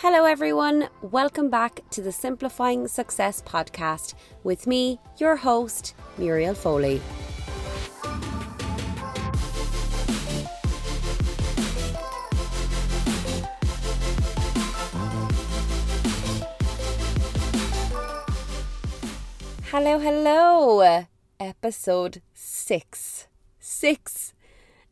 Hello, everyone. Welcome back to the Simplifying Success podcast with me, your host, Muriel Foley. Hello, hello. Episode six. Six.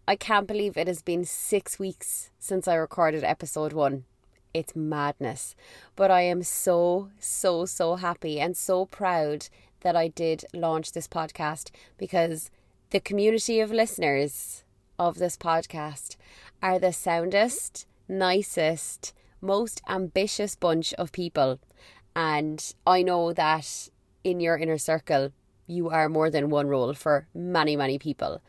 I can't believe it has been six weeks since I recorded episode one it's madness. But I am so, so, so happy and so proud that I did launch this podcast because the community of listeners of this podcast are the soundest, nicest, most ambitious bunch of people. And I know that in your inner circle, you are more than one role for many, many people.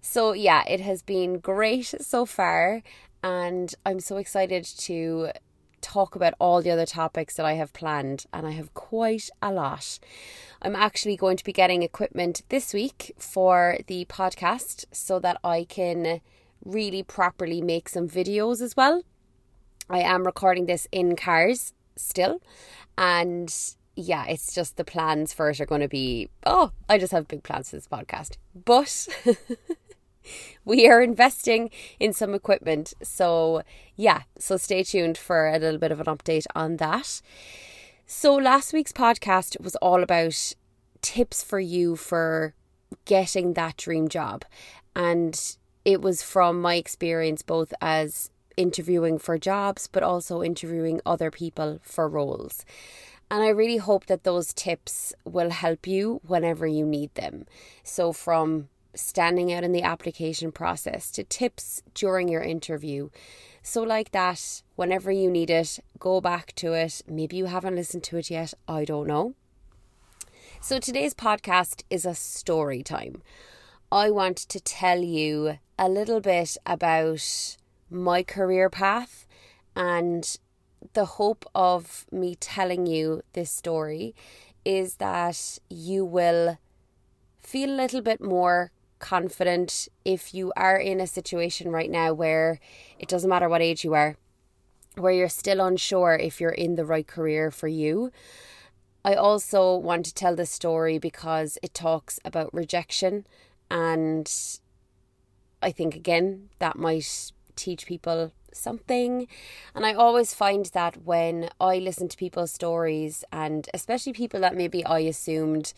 So, yeah, it has been great so far and I'm so excited to talk about all the other topics that I have planned, and I have quite a lot. I'm actually going to be getting equipment this week for the podcast so that I can really properly make some videos as well. I am recording this in cars still, and yeah, it's just the plans for it are going to be oh, I just have big plans for this podcast. But we are investing in some equipment. So, yeah, so stay tuned for a little bit of an update on that. So, last week's podcast was all about tips for you for getting that dream job. And it was from my experience both as interviewing for jobs, but also interviewing other people for roles. And I really hope that those tips will help you whenever you need them. So, from standing out in the application process to tips during your interview. So, like that, whenever you need it, go back to it. Maybe you haven't listened to it yet, I don't know. So, today's podcast is a story time. I want to tell you a little bit about my career path and the hope of me telling you this story is that you will feel a little bit more confident if you are in a situation right now where it doesn't matter what age you are, where you're still unsure if you're in the right career for you. I also want to tell this story because it talks about rejection, and I think again that might teach people something. And I always find that when I listen to people's stories, and especially people that maybe I assumed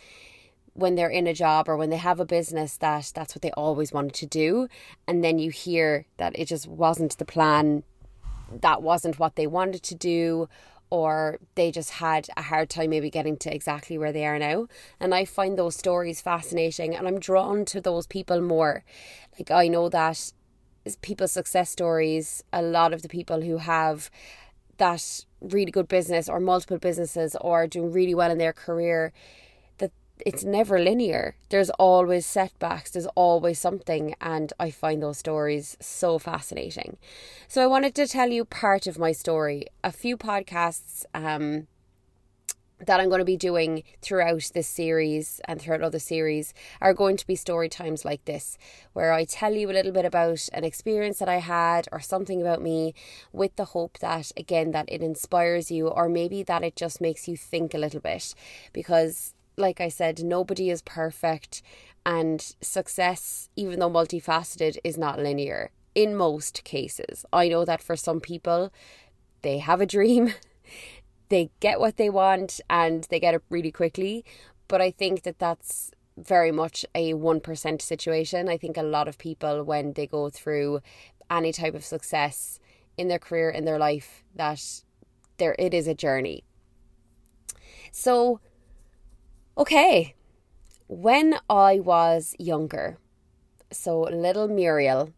when they're in a job or when they have a business that that's what they always wanted to do. And then you hear that it just wasn't the plan. That wasn't what they wanted to do. Or they just had a hard time maybe getting to exactly where they are now. And i find those stories fascinating and i'm drawn to those people more. Like i know that people's success stories a lot of the people who have that really good business or multiple businesses or doing really well in their career it's never linear. There's always setbacks, there's always something, and I find those stories so fascinating. So I wanted to tell you part of my story. A few podcasts um, that I'm going to be doing throughout this series and throughout other series are going to be story times like this, where I tell you a little bit about an experience that I had or something about me with the hope that, again, that it inspires you or maybe that it just makes you think a little bit because like I said, nobody is perfect, and success, even though multifaceted, is not linear in most cases. I know that for some people, they have a dream, they get what they want, and they get it really quickly. But I think that that's very much a 1% situation. I think a lot of people, when they go through any type of success in their career, in their life, that there it is a journey. So Okay, when I was younger, so little Muriel,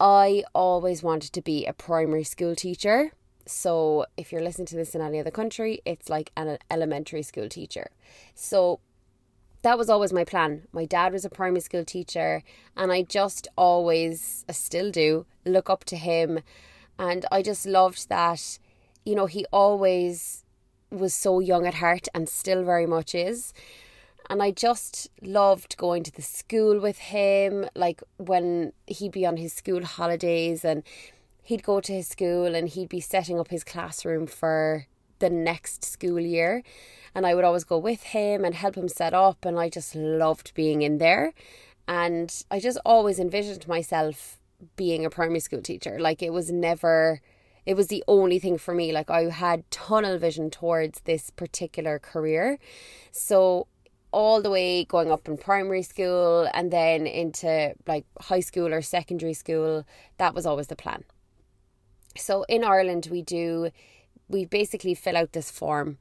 I always wanted to be a primary school teacher. So if you're listening to this in any other country, it's like an elementary school teacher. So that was always my plan. My dad was a primary school teacher, and I just always, I still do, look up to him. And I just loved that, you know, he always was so young at heart and still very much is. And I just loved going to the school with him, like when he'd be on his school holidays and he'd go to his school and he'd be setting up his classroom for the next school year. And I would always go with him and help him set up. And I just loved being in there. And I just always envisioned myself being a primary school teacher. Like it was never, it was the only thing for me. Like I had tunnel vision towards this particular career. So all the way going up in primary school and then into like high school or secondary school, that was always the plan. So in Ireland, we do, we basically fill out this form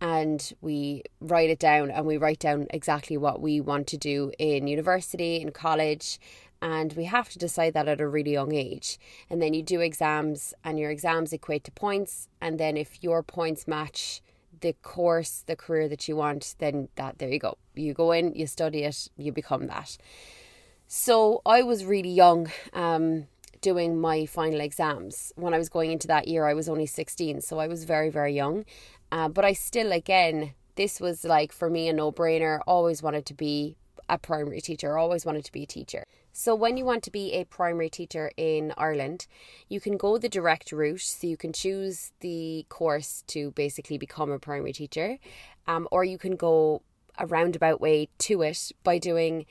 and we write it down and we write down exactly what we want to do in university, in college, and we have to decide that at a really young age. And then you do exams, and your exams equate to points. And then if your points match the course, the career that you want, then that there you go. You go in, you study it, you become that. So I was really young. Um, doing my final exams. When I was going into that year, I was only 16, so I was very, very young. Uh, but I still, again, this was like for me a no brainer. Always wanted to be a primary teacher, always wanted to be a teacher. So, when you want to be a primary teacher in Ireland, you can go the direct route. So, you can choose the course to basically become a primary teacher, um, or you can go a roundabout way to it by doing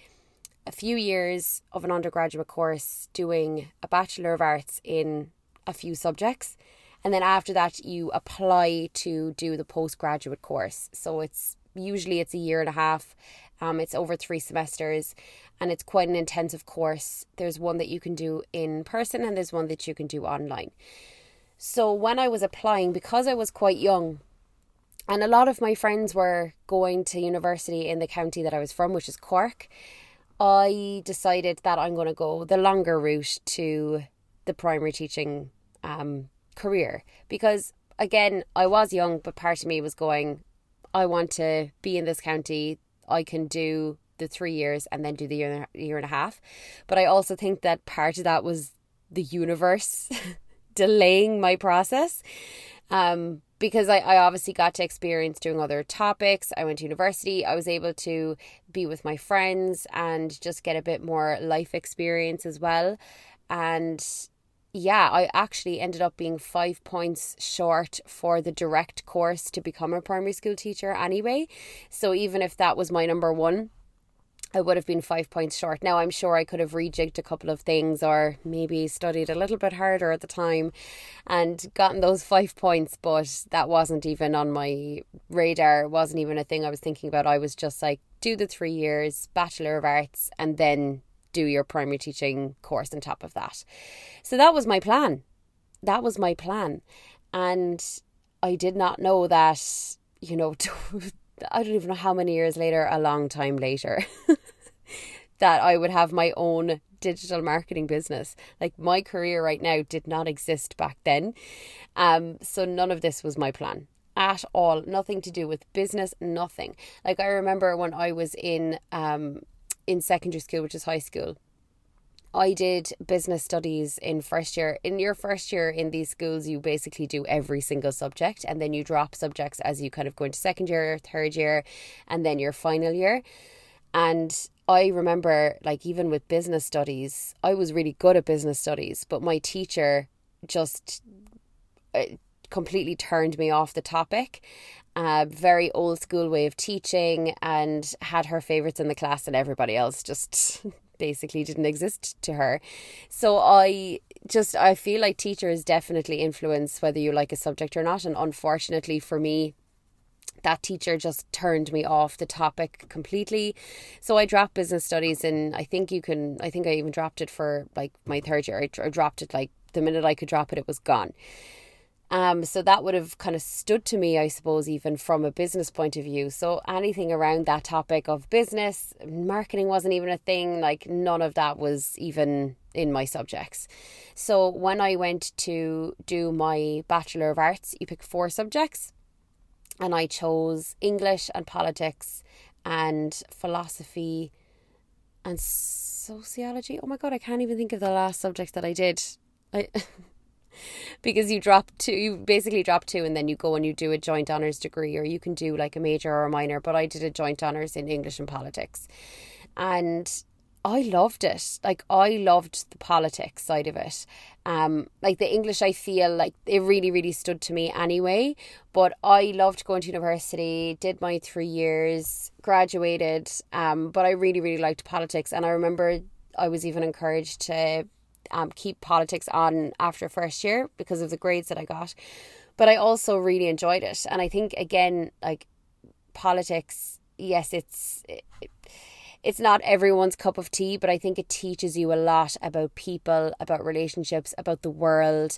a few years of an undergraduate course, doing a Bachelor of Arts in a few subjects. And then after that, you apply to do the postgraduate course. So, it's usually it's a year and a half um, it's over three semesters and it's quite an intensive course. There's one that you can do in person and there's one that you can do online. So when I was applying, because I was quite young, and a lot of my friends were going to university in the county that I was from, which is Cork, I decided that I'm going to go the longer route to the primary teaching um, career because again I was young but part of me was going I want to be in this county I can do the three years and then do the year, year and a half. But I also think that part of that was the universe delaying my process. Um, because I, I obviously got to experience doing other topics. I went to university. I was able to be with my friends and just get a bit more life experience as well. And yeah, I actually ended up being five points short for the direct course to become a primary school teacher anyway. So even if that was my number one, I would have been five points short. Now, I'm sure I could have rejigged a couple of things or maybe studied a little bit harder at the time and gotten those five points, but that wasn't even on my radar. It wasn't even a thing I was thinking about. I was just like, do the three years, Bachelor of Arts, and then do your primary teaching course on top of that. So that was my plan. That was my plan. And I did not know that, you know, I don't even know how many years later, a long time later, that I would have my own digital marketing business. Like my career right now did not exist back then. Um, so none of this was my plan at all. Nothing to do with business, nothing. Like I remember when I was in um in secondary school, which is high school. I did business studies in first year. In your first year in these schools, you basically do every single subject and then you drop subjects as you kind of go into second year, third year, and then your final year. And I remember, like, even with business studies, I was really good at business studies, but my teacher just uh, completely turned me off the topic a very old school way of teaching and had her favorites in the class and everybody else just basically didn't exist to her. So I just I feel like teachers definitely influence whether you like a subject or not and unfortunately for me that teacher just turned me off the topic completely. So I dropped business studies and I think you can I think I even dropped it for like my third year. I, I dropped it like the minute I could drop it it was gone. Um, so that would have kind of stood to me, I suppose, even from a business point of view. So anything around that topic of business, marketing wasn't even a thing. Like none of that was even in my subjects. So when I went to do my Bachelor of Arts, you pick four subjects, and I chose English and politics and philosophy and sociology. Oh my god, I can't even think of the last subject that I did. I because you drop two, you basically drop two, and then you go and you do a joint honours degree, or you can do like a major or a minor. But I did a joint honours in English and politics, and I loved it. Like I loved the politics side of it. Um, like the English, I feel like it really, really stood to me anyway. But I loved going to university. Did my three years, graduated. Um, but I really, really liked politics, and I remember I was even encouraged to um keep politics on after first year because of the grades that I got. But I also really enjoyed it, and I think again, like politics, yes, it's. It, it's not everyone's cup of tea, but I think it teaches you a lot about people, about relationships, about the world.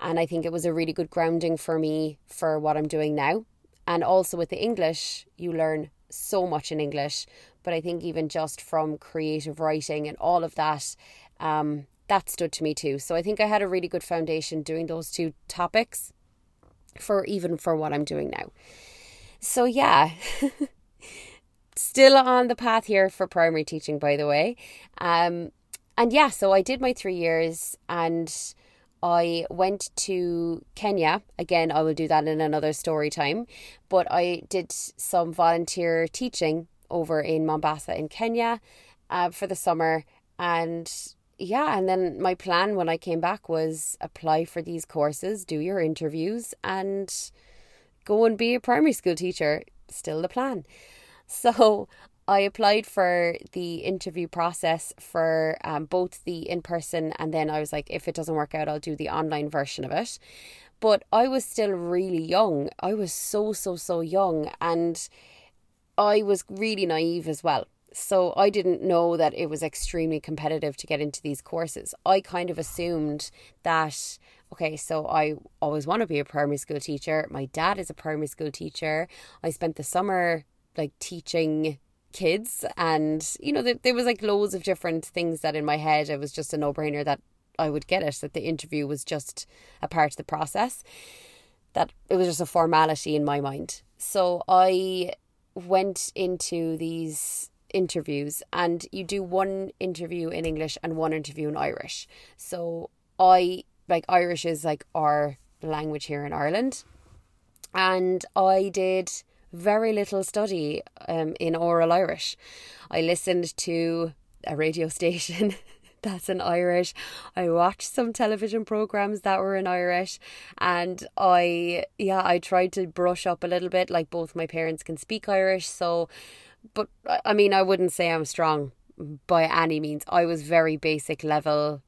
And I think it was a really good grounding for me for what I'm doing now. And also with the English, you learn so much in English. But I think even just from creative writing and all of that, um, that stood to me too. So I think I had a really good foundation doing those two topics for even for what I'm doing now. So yeah. still on the path here for primary teaching, by the way. Um, and yeah, so I did my three years and I went to Kenya. Again, I will do that in another story time. But I did some volunteer teaching over in Mombasa in Kenya uh, for the summer. And yeah, and then my plan when I came back was apply for these courses, do your interviews, and go and be a primary school teacher. Still the plan. So I applied for the interview process for um, both the in person and then I was like, if it doesn't work out, I'll do the online version of it. But I was still really young. I was so, so, so young. And I was really naive as well. So I didn't know that it was extremely competitive to get into these courses. I kind of assumed that okay, so I always want to be a primary school teacher. My dad is a primary school teacher. I spent the summer like teaching kids and you know there, there was like loads of different things that in my head it was just a no-brainer that I would get it that the interview was just a part of the process that it was just a formality in my mind so I went into these interviews and you do one interview in English and one interview in Irish so I like Irish is like our language here in Ireland and I did very little study um, in oral Irish. I listened to a radio station that's in Irish. I watched some television programs that were in Irish and I yeah, I tried to brush up a little bit like both my parents can speak Irish so but I mean I wouldn't say I'm strong by any means. I was very basic level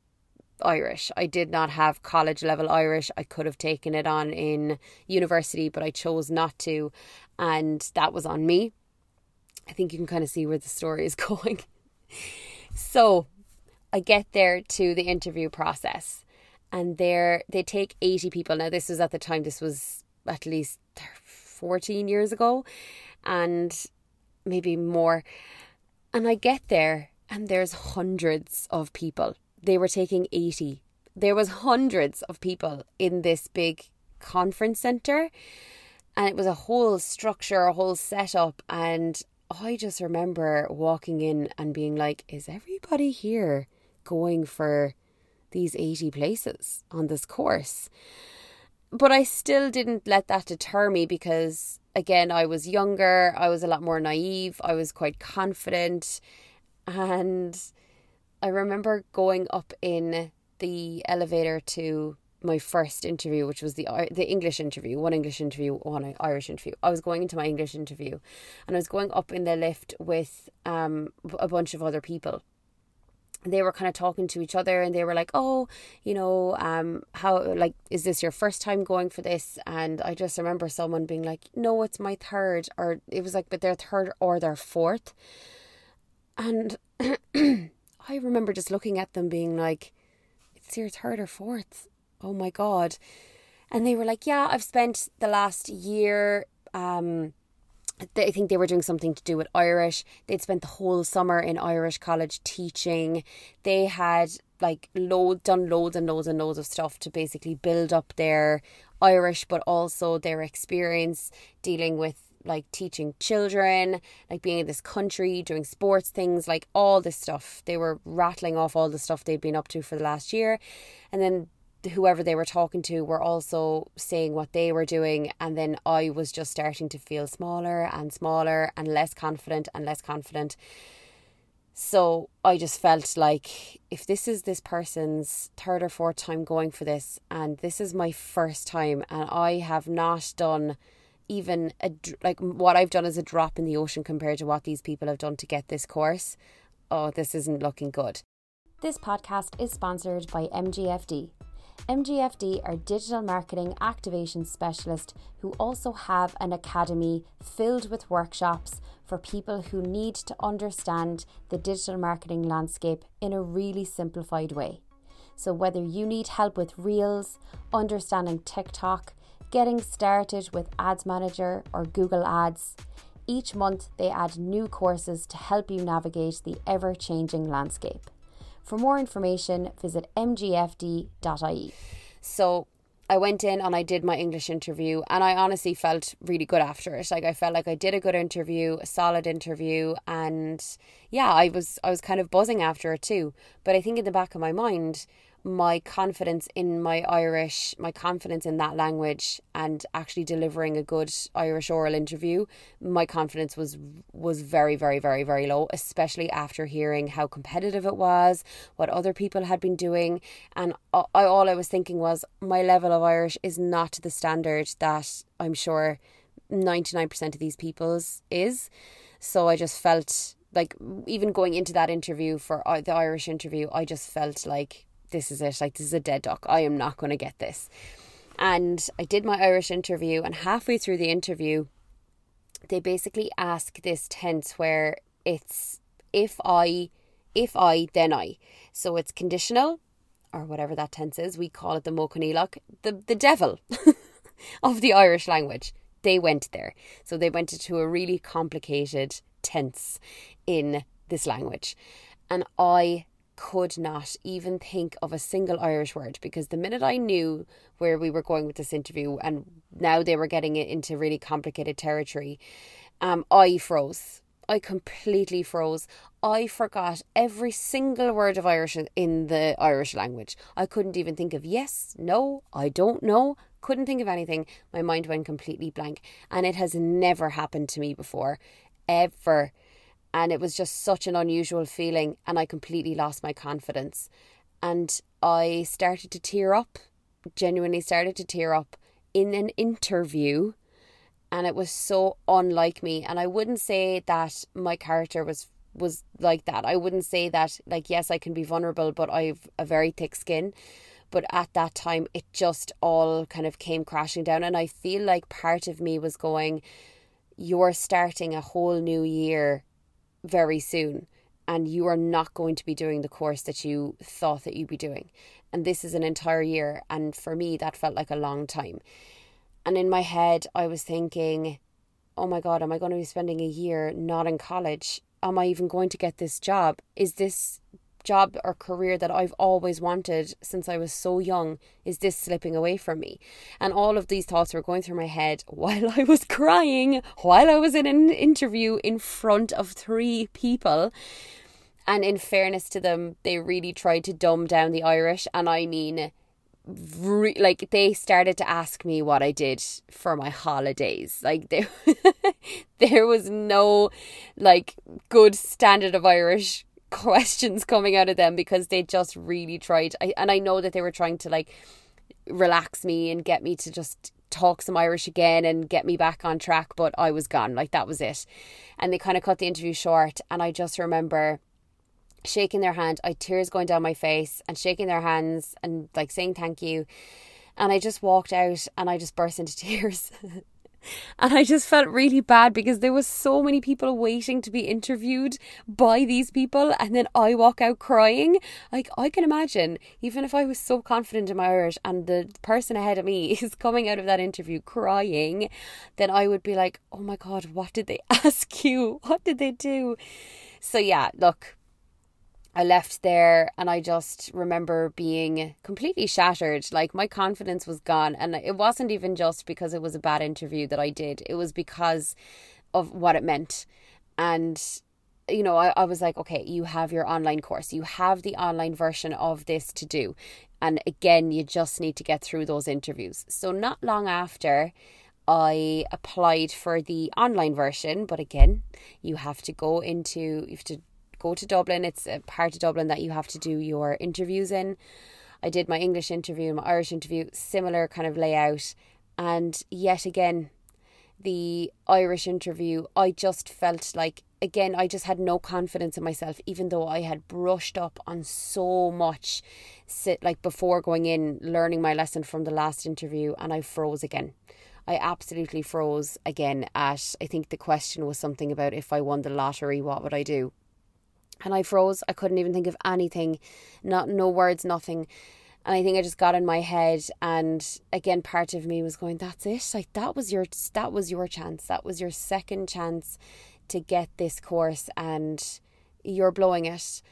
Irish. I did not have college level Irish. I could have taken it on in university, but I chose not to, and that was on me. I think you can kind of see where the story is going. so, I get there to the interview process, and there they take 80 people. Now, this was at the time, this was at least 14 years ago, and maybe more. And I get there, and there's hundreds of people they were taking 80. There was hundreds of people in this big conference center and it was a whole structure, a whole setup and I just remember walking in and being like, is everybody here going for these 80 places on this course? But I still didn't let that deter me because, again, I was younger, I was a lot more naive, I was quite confident, and I remember going up in the elevator to my first interview, which was the the English interview, one English interview, one Irish interview. I was going into my English interview, and I was going up in the lift with um a bunch of other people. They were kind of talking to each other, and they were like, "Oh, you know, um, how like is this your first time going for this?" And I just remember someone being like, "No, it's my third, or it was like, but their third or their fourth, and. I remember just looking at them being like, it's your third or fourth. Oh my God. And they were like, yeah, I've spent the last year. Um, I think they were doing something to do with Irish. They'd spent the whole summer in Irish college teaching. They had like load done loads and loads and loads of stuff to basically build up their Irish, but also their experience dealing with like teaching children, like being in this country, doing sports things, like all this stuff. They were rattling off all the stuff they'd been up to for the last year. And then whoever they were talking to were also saying what they were doing. And then I was just starting to feel smaller and smaller and less confident and less confident. So I just felt like if this is this person's third or fourth time going for this, and this is my first time, and I have not done even a, like what I've done is a drop in the ocean compared to what these people have done to get this course, oh, this isn't looking good. This podcast is sponsored by MGFD. MGFD are digital marketing activation specialists who also have an academy filled with workshops for people who need to understand the digital marketing landscape in a really simplified way. So, whether you need help with Reels, understanding TikTok, getting started with Ads Manager or Google Ads, each month they add new courses to help you navigate the ever changing landscape. For more information, visit mgfd.ie. So I went in and I did my English interview, and I honestly felt really good after it. Like I felt like I did a good interview, a solid interview, and yeah, I was I was kind of buzzing after it too. But I think in the back of my mind, my confidence in my Irish, my confidence in that language, and actually delivering a good Irish oral interview, my confidence was was very, very, very, very low. Especially after hearing how competitive it was, what other people had been doing, and I, all I was thinking was my level of Irish is not the standard that I'm sure ninety nine percent of these people's is. So I just felt like even going into that interview for uh, the Irish interview, I just felt like this is it. Like, this is a dead duck. I am not going to get this. And I did my Irish interview, and halfway through the interview, they basically ask this tense where it's if I, if I, then I. So it's conditional, or whatever that tense is. We call it the Modh Coinníollach, the, the devil of the Irish language. They went there. So they went into a really complicated tense in this language. And I could not even think of a single Irish word because the minute I knew where we were going with this interview and now they were getting it into really complicated territory, um, I froze. I completely froze. I forgot every single word of Irish in the Irish language. I couldn't even think of yes, no, I don't know, couldn't think of anything. My mind went completely blank. And it has never happened to me before, ever and it was just such an unusual feeling and I completely lost my confidence. And I started to tear up genuinely started to tear up in an interview and it was so unlike me. And I wouldn't say that my character was was like that. I wouldn't say that like yes I can be vulnerable but I've a very thick skin. But at that time it just all kind of came crashing down and I feel like part of me was going you're starting a whole new year very soon and you are not going to be doing the course that you thought that you'd be doing. And this is an entire year. And for me, that felt like a long time. And in my head, I was thinking, oh my God, am I going to be spending a year not in college? Am I even going to get this job? Is this job or career that I've always wanted since I was so young is this slipping away from me? And all of these thoughts were going through my head while I was crying, while I was in an interview in front of three people. And in fairness to them, they really tried to dumb down the Irish. And I mean, re- like they started to ask me what I did for my holidays. Like there, there was no like good standard of Irish questions coming out of them because they just really tried. I, and I know that they were trying to like relax me and get me to just talk some Irish again and get me back on track but I was gone. Like that was it. And they kind of cut the interview short and I just remember shaking their hand I tears going down my face and shaking their hands and like saying thank you. And I just walked out and I just burst into tears And I just felt really bad because there was so many people waiting to be interviewed by these people and then I walk out crying. Like I can imagine, even if I was so confident in my Irish and the person ahead of me is coming out of that interview crying, then I would be like, Oh my god, what did they ask you? What did they do? So yeah, look, I left there and I just remember being completely shattered. Like my confidence was gone. And it wasn't even just because it was a bad interview that I did, it was because of what it meant. And, you know, I, I was like, okay, you have your online course, you have the online version of this to do. And again, you just need to get through those interviews. So, not long after, I applied for the online version, but again, you have to go into, you have to go to Dublin. It's a part of Dublin that you have to do your interviews in. I did my English interview and my Irish interview, similar kind of layout. And yet again, the Irish interview, I just felt like, again, I just had no confidence in myself, even though I had brushed up on so much, sit like before going in, learning my lesson from the last interview, and I froze again. I absolutely froze again at, I think the question was something about if I won the lottery, what would I do? And I froze. I couldn't even think of anything, not no words, nothing. And I think I just got in my head and again part of me was going, That's it. Like that was your that was your chance. That was your second chance to get this course and you're blowing it.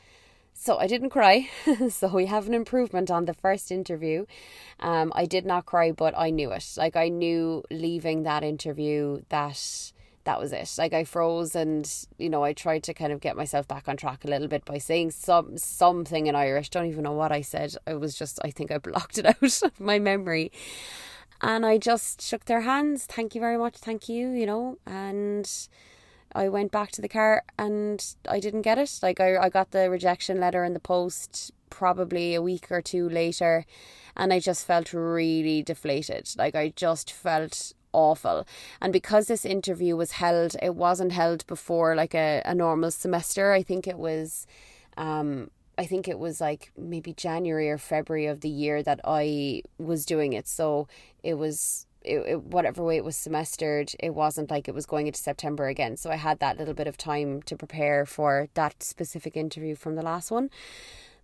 So I didn't cry. so we have an improvement on the first interview. Um, I did not cry, but I knew it. Like I knew leaving that interview that that was it. Like I froze and you know I tried to kind of get myself back on track a little bit by saying some something in Irish. Don't even know what I said. I was just I think I blocked it out of my memory. And I just shook their hands. Thank you very much. Thank you, you know, and I went back to the car and I didn't get it. Like I, I got the rejection letter in the post probably a week or two later and I just felt really deflated. Like I just felt awful. And because this interview was held, it wasn't held before like a, a normal semester. I think it was um I think it was like maybe January or February of the year that I was doing it. So it was it, it, whatever way it was semestered, it wasn't like it was going into September again. So I had that little bit of time to prepare for that specific interview from the last one.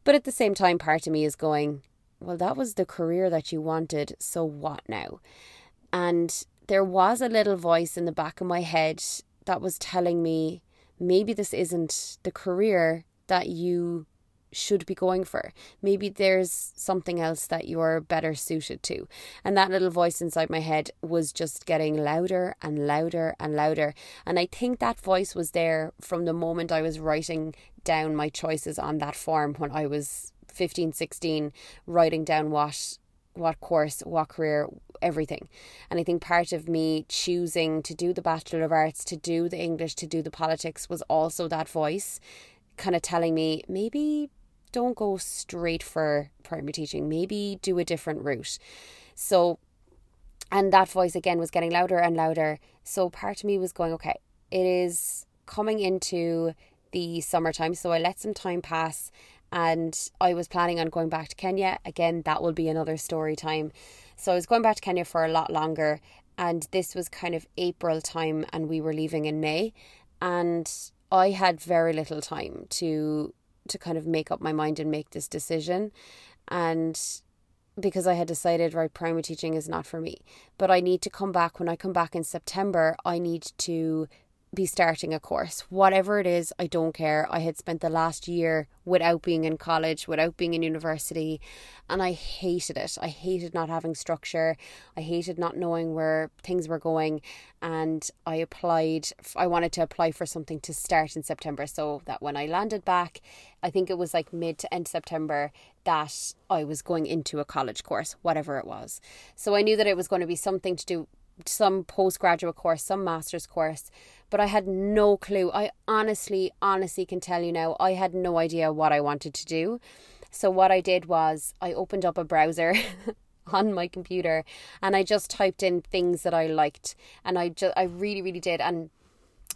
But at the same time, part of me is going, well, that was the career that you wanted. So what now? And there was a little voice in the back of my head that was telling me maybe this isn't the career that you should be going for. Maybe there's something else that you're better suited to. And that little voice inside my head was just getting louder and louder and louder. And I think that voice was there from the moment I was writing down my choices on that form when I was 15, 16, writing down what what course, what career, everything. And I think part of me choosing to do the Bachelor of Arts, to do the English, to do the politics was also that voice kind of telling me maybe don't go straight for primary teaching, maybe do a different route. So, and that voice again was getting louder and louder. So, part of me was going, okay, it is coming into the summertime. So, I let some time pass and I was planning on going back to Kenya. Again, that will be another story time. So I was going back to Kenya for a lot longer, and this was kind of April time, and we were leaving in May, and I had very little time to to kind of make up my mind and make this decision, and because I had decided right primary teaching is not for me. But I need to come back. When I come back in September I need to be starting a course. Whatever it is, I don't care. I had spent the last year without being in college, without being in university, and I hated it. I hated not having structure. I hated not knowing where things were going. And I applied, I wanted to apply for something to start in September so that when I landed back, I think it was like mid to end September, that I was going into a college course, whatever it was. So I knew that it was going to be something to do some postgraduate course, some master's course, but I had no clue. I honestly, honestly can tell you now, I had no idea what I wanted to do. So, what I did was I opened up a browser. on my computer and I just typed in things that I liked and I just I really really did and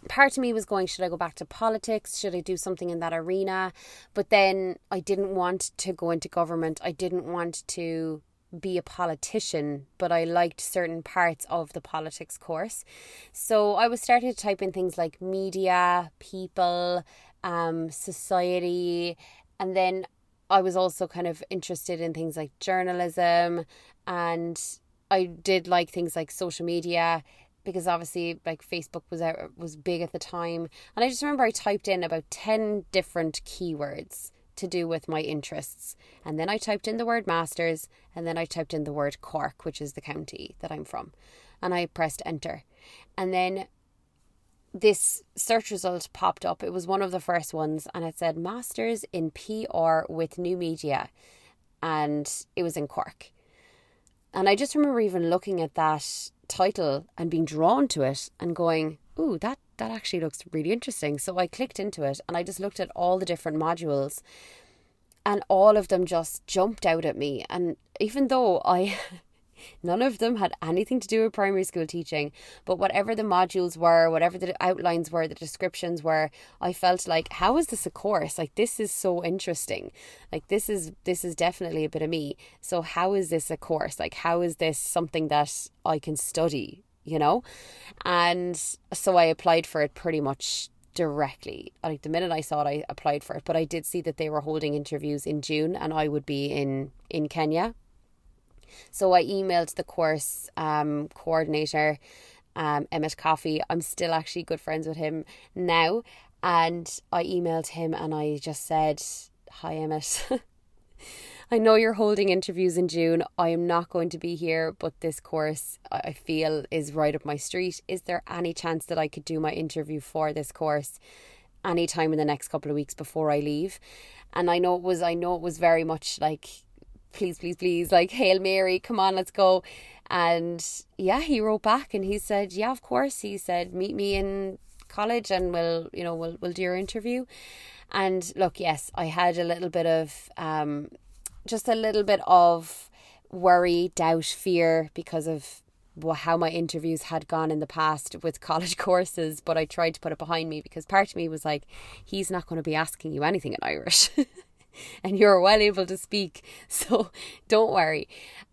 part of me was going should I go back to politics should I do something in that arena but then I didn't want to go into government I didn't want to be a politician, but I liked certain parts of the politics course. So I was starting to type in things like media, people, um, society, and then I was also kind of interested in things like journalism and I did like things like social media because obviously like Facebook was out was big at the time and I just remember I typed in about 10 different keywords to do with my interests. And then I typed in the word masters and then I typed in the word Cork, which is the county that I'm from. And I pressed enter. And then this search result popped up. It was one of the first ones and it said masters in PR with new media. And it was in Cork. And I just remember even looking at that title and being drawn to it and going, ooh, that that actually looks really interesting. So I clicked into it and I just looked at all the different modules and all of them just jumped out at me. And even though I None of them had anything to do with primary school teaching, but whatever the modules were, whatever the outlines were, the descriptions were, I felt like how is this a course? Like this is so interesting. Like this is this is definitely a bit of me. So how is this a course? Like how is this something that I can study, you know? And so I applied for it pretty much directly. Like the minute I saw it, I applied for it. But I did see that they were holding interviews in June, and I would be in in Kenya so I emailed the course um, coordinator, um, Emmett Coffey. I'm still actually good friends with him now. And I emailed him and I just said, Hi, Emmett. I know you're holding interviews in June. I am not going to be here, but this course I feel is right up my street. Is there any chance that I could do my interview for this course anytime in the next couple of weeks before I leave? And I know it was I know it was very much like please, please, please, like, Hail Mary, come on, let's go. And yeah, he wrote back and he said, Yeah, of course. He said, Meet me in college and we'll, you know, we'll, we'll do your interview. And look, yes, I had a little bit of, um, just a little bit of worry, doubt, fear because of how my interviews had gone in the past with college courses, but I tried to put it behind me because part of me was like, he's not going to be asking you anything in Irish. and you're well able to speak. So don't worry.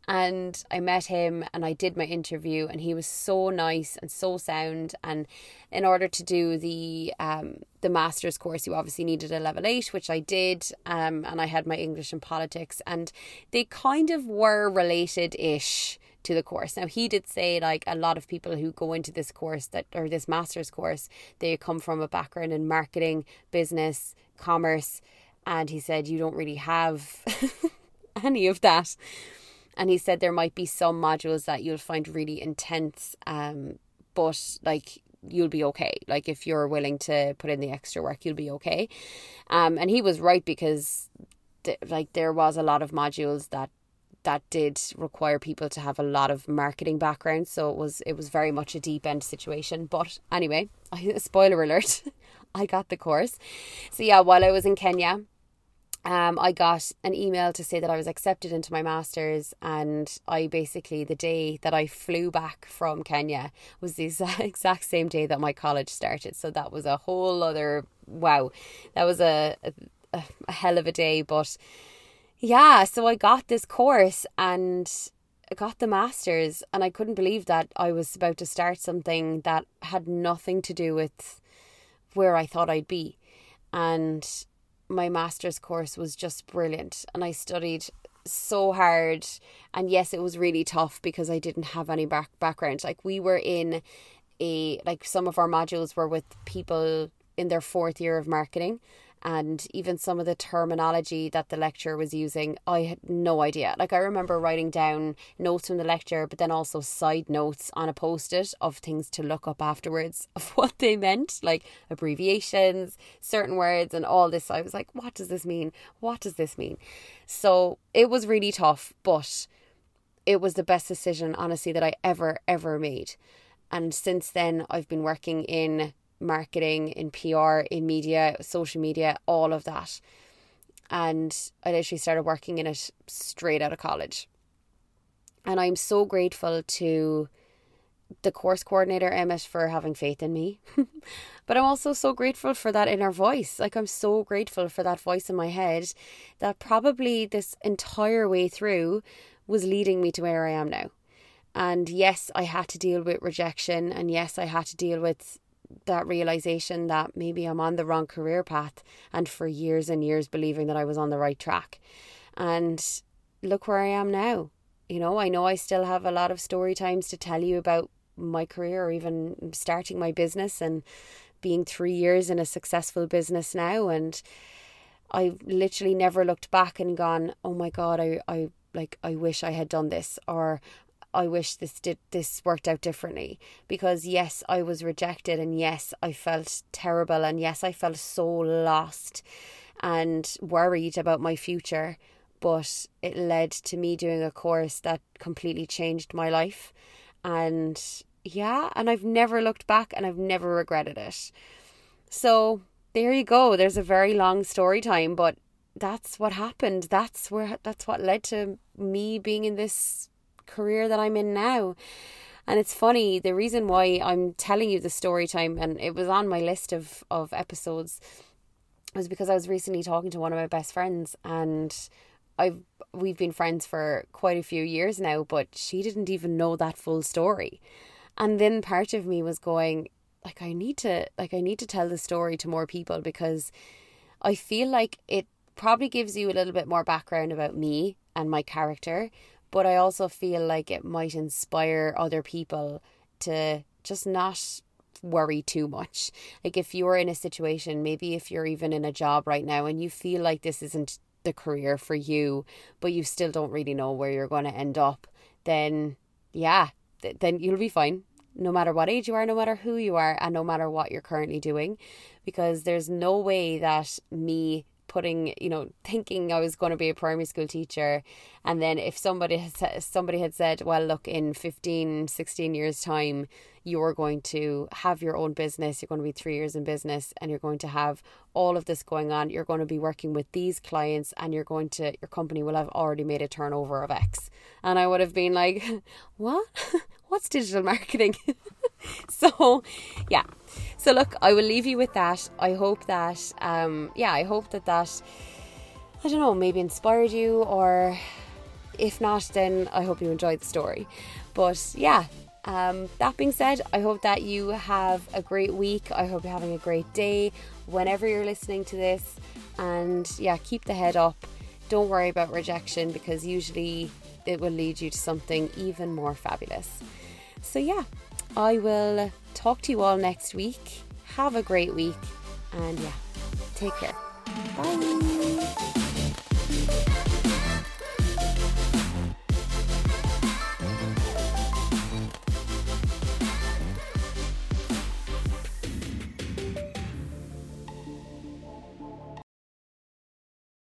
And I met him and I did my interview, and he was so nice and so sound. And in order to do the um, the master's course, you obviously needed a level eight, which I did. Um, and I had my English and politics, and they kind of were related ish to the course. Now he did say like a lot of people who go into this course that or this master's course, they come from a background in marketing, business, commerce, and he said, You don't really have any of that. And he said there might be some modules that you'll find really intense, um, but like you'll be okay. Like if you're willing to put in the extra work, you'll be okay. Um, and he was right because th- like there was a lot of modules that that did require people to have a lot of marketing background so it was it was very much a deep end situation but anyway spoiler alert i got the course so yeah while i was in kenya um, I got an email to say that I was accepted into my master's, and I basically, the day that I flew back from Kenya was the exact same day that my college started. So that was a whole other wow. That was a, a, a hell of a day. But yeah, so I got this course and I got the master's, and I couldn't believe that I was about to start something that had nothing to do with where I thought I'd be. And my master's course was just brilliant and I studied so hard. And yes it was really tough because I didn't have any back background. Like we were in a like some of our modules were with people in their fourth year of marketing and even some of the terminology that the lecturer was using, I had no idea. Like, I remember writing down notes from the lecture, but then also side notes on a post it of things to look up afterwards of what they meant, like abbreviations, certain words, and all this. I was like, what does this mean? What does this mean? So it was really tough, but it was the best decision, honestly, that I ever, ever made. And since then, I've been working in marketing, in PR, in media, social media, all of that. And I literally started working in it straight out of college. And I'm so grateful to the course coordinator, Emmett, for having faith in me. but I'm also so grateful for that inner voice. Like, I'm so grateful for that voice in my head that probably this entire way through was leading me to where I am now. And yes, I had to deal with rejection. And yes, I had to deal with that realization that maybe I'm on the wrong career path and for years and years believing that I was on the right track. And look where I am now. You know, I know I still have a lot of story times to tell you about my career or even starting my business and being three years in a successful business now and I literally never looked back and gone, Oh my god, I, I like I wish I had done this or I wish this did this worked out differently because yes, I was rejected and yes, I felt terrible and yes, I felt so lost and worried about my future, but it led to me doing a course that completely changed my life and yeah, and I've never looked back and I've never regretted it. So there you go. There's a very long story time, but that's what happened. That's where that's what led to me being in this career that I'm in now. And it's funny, the reason why I'm telling you the story time and it was on my list of, of episodes was because I was recently talking to one of my best friends and I've we've been friends for quite a few years now, but she didn't even know that full story. And then part of me was going, like I need to like I need to tell the story to more people because I feel like it probably gives you a little bit more background about me and my character, but I also feel like it might inspire other people to just not worry too much. Like if you're in a situation, maybe if you're even in a job right now and you feel like this isn't the career for you, but you still don't really know where you're going to end up, then yeah, th- then you'll be fine. No matter what age you are, no matter who you are, and no matter what you're currently doing, because there's no way that me putting you know thinking I was going to be a primary school teacher. And then if somebody somebody had said well look in 15 16 years time you're going to have your own business you're going to be 3 years in business and you're going to have all of this going on you're going to be working with these clients and you're going to your company will have already made a turnover of x. And I would have been like what? What's digital marketing so yeah so look i will leave you with that i hope that um yeah i hope that that i don't know maybe inspired you or if not then i hope you enjoyed the story but yeah um, that being said, I hope that you have a great week. I hope you're having a great day whenever you're listening to this. And yeah, keep the head up. Don't worry about rejection because usually it will lead you to something even more fabulous. So, yeah, I will talk to you all next week. Have a great week, and yeah, take care. Bye.